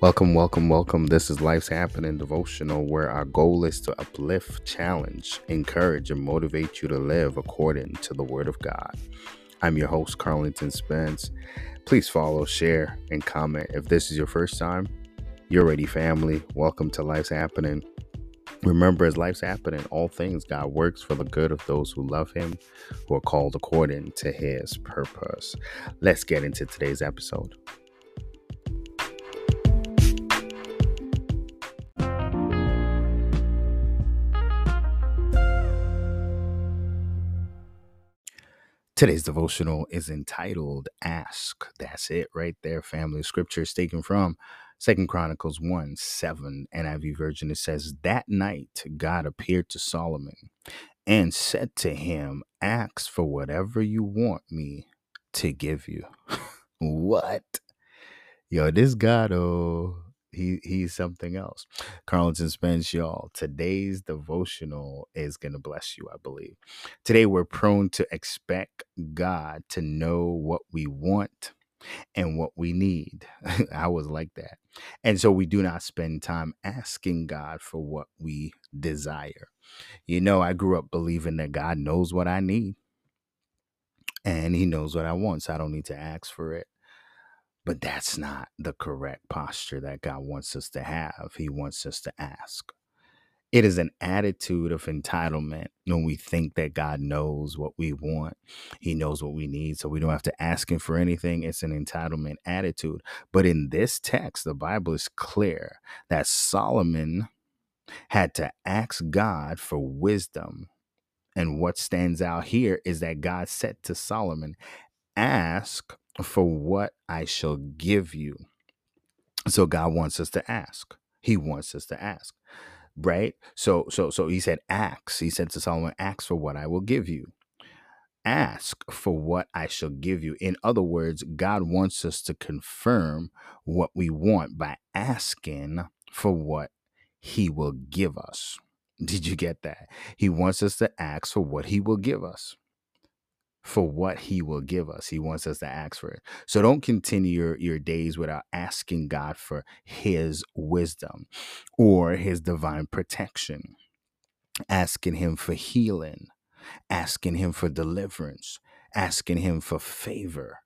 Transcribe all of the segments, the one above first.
Welcome, welcome, welcome. This is Life's Happening Devotional, where our goal is to uplift, challenge, encourage, and motivate you to live according to the Word of God. I'm your host, Carlington Spence. Please follow, share, and comment. If this is your first time, you're ready, family. Welcome to Life's Happening. Remember, as life's happening, all things God works for the good of those who love Him, who are called according to His purpose. Let's get into today's episode. Today's devotional is entitled Ask. That's it right there, family. Scripture is taken from Second Chronicles 1 7 NIV version. It says, That night God appeared to Solomon and said to him, Ask for whatever you want me to give you. what? Yo, this God, oh, he he's something else. Carlington Spence, y'all. Today's devotional is gonna bless you, I believe. Today we're prone to expect God to know what we want and what we need. I was like that. And so we do not spend time asking God for what we desire. You know, I grew up believing that God knows what I need and he knows what I want, so I don't need to ask for it. But that's not the correct posture that God wants us to have. He wants us to ask. It is an attitude of entitlement when we think that God knows what we want. He knows what we need, so we don't have to ask Him for anything. It's an entitlement attitude. But in this text, the Bible is clear that Solomon had to ask God for wisdom. And what stands out here is that God said to Solomon, Ask for what I shall give you. So God wants us to ask. He wants us to ask. Right? So so so he said ask. He said to Solomon, ask for what I will give you. Ask for what I shall give you. In other words, God wants us to confirm what we want by asking for what he will give us. Did you get that? He wants us to ask for what he will give us for what he will give us. He wants us to ask for it. So don't continue your, your days without asking God for his wisdom or his divine protection, asking him for healing, asking him for deliverance, asking him for favor,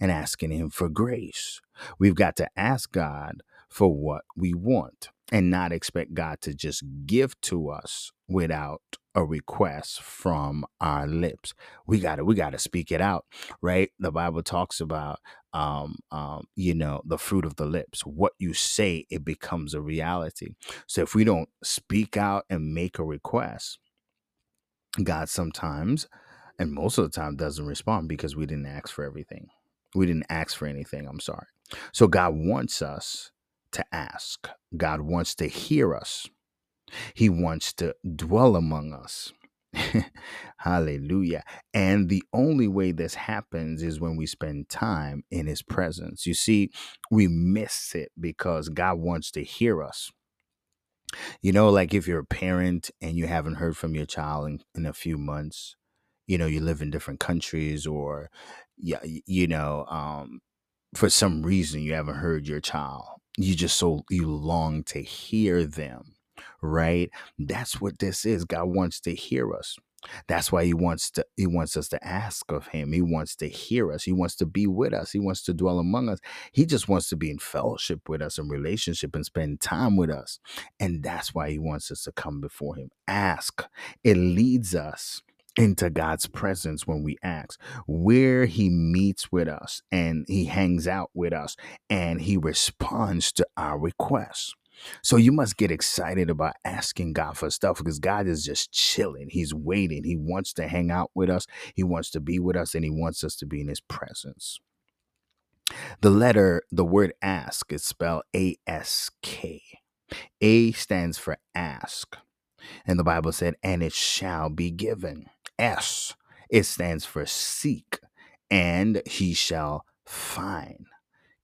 and asking him for grace. We've got to ask God for what we want and not expect God to just give to us without a request from our lips. We got to we got to speak it out, right? The Bible talks about um um you know, the fruit of the lips. What you say it becomes a reality. So if we don't speak out and make a request, God sometimes and most of the time doesn't respond because we didn't ask for everything. We didn't ask for anything, I'm sorry. So God wants us to ask. God wants to hear us. He wants to dwell among us. Hallelujah. And the only way this happens is when we spend time in his presence. You see, we miss it because God wants to hear us. You know, like if you're a parent and you haven't heard from your child in, in a few months, you know, you live in different countries or, yeah, you know, um, for some reason you haven't heard your child. You just so you long to hear them right? That's what this is. God wants to hear us. That's why he wants to he wants us to ask of him. He wants to hear us. He wants to be with us. He wants to dwell among us. He just wants to be in fellowship with us in relationship and spend time with us. And that's why he wants us to come before him. Ask. It leads us into God's presence when we ask, where He meets with us and He hangs out with us and He responds to our requests. So you must get excited about asking God for stuff because God is just chilling. He's waiting. He wants to hang out with us. He wants to be with us and he wants us to be in his presence. The letter, the word ask is spelled A S K. A stands for ask. And the Bible said, and it shall be given. S, it stands for seek, and he shall find.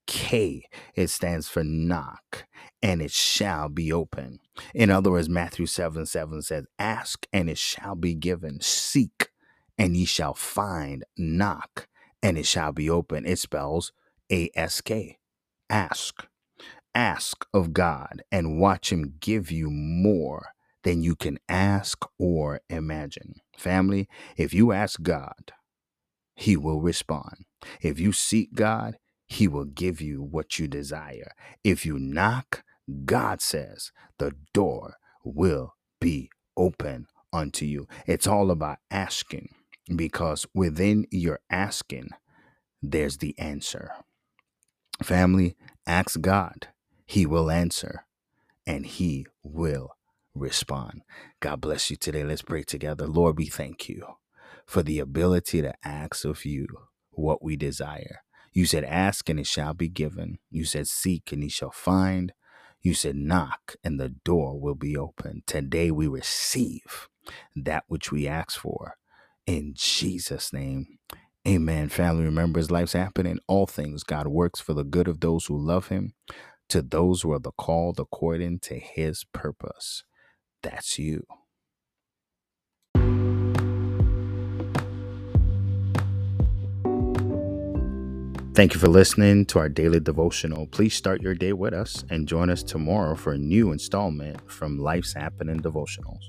K, it stands for knock, and it shall be open. In other words, Matthew 7 7 says, Ask, and it shall be given. Seek, and ye shall find. Knock, and it shall be open. It spells A S K, ask. ask of God and watch Him give you more than you can ask or imagine. Family, if you ask God, He will respond. If you seek God, He will give you what you desire. If you knock, God says the door will be open unto you. It's all about asking because within your asking, there's the answer. Family, ask God. He will answer and He will respond. God bless you today. Let's pray together. Lord, we thank you for the ability to ask of you what we desire. You said, Ask and it shall be given. You said, Seek and ye shall find. You said, Knock and the door will be open. Today we receive that which we ask for. In Jesus' name, amen. Family, remember as life's happening, all things God works for the good of those who love Him, to those who are the called according to His purpose. That's you. Thank you for listening to our daily devotional. Please start your day with us and join us tomorrow for a new installment from Life's Happening Devotionals.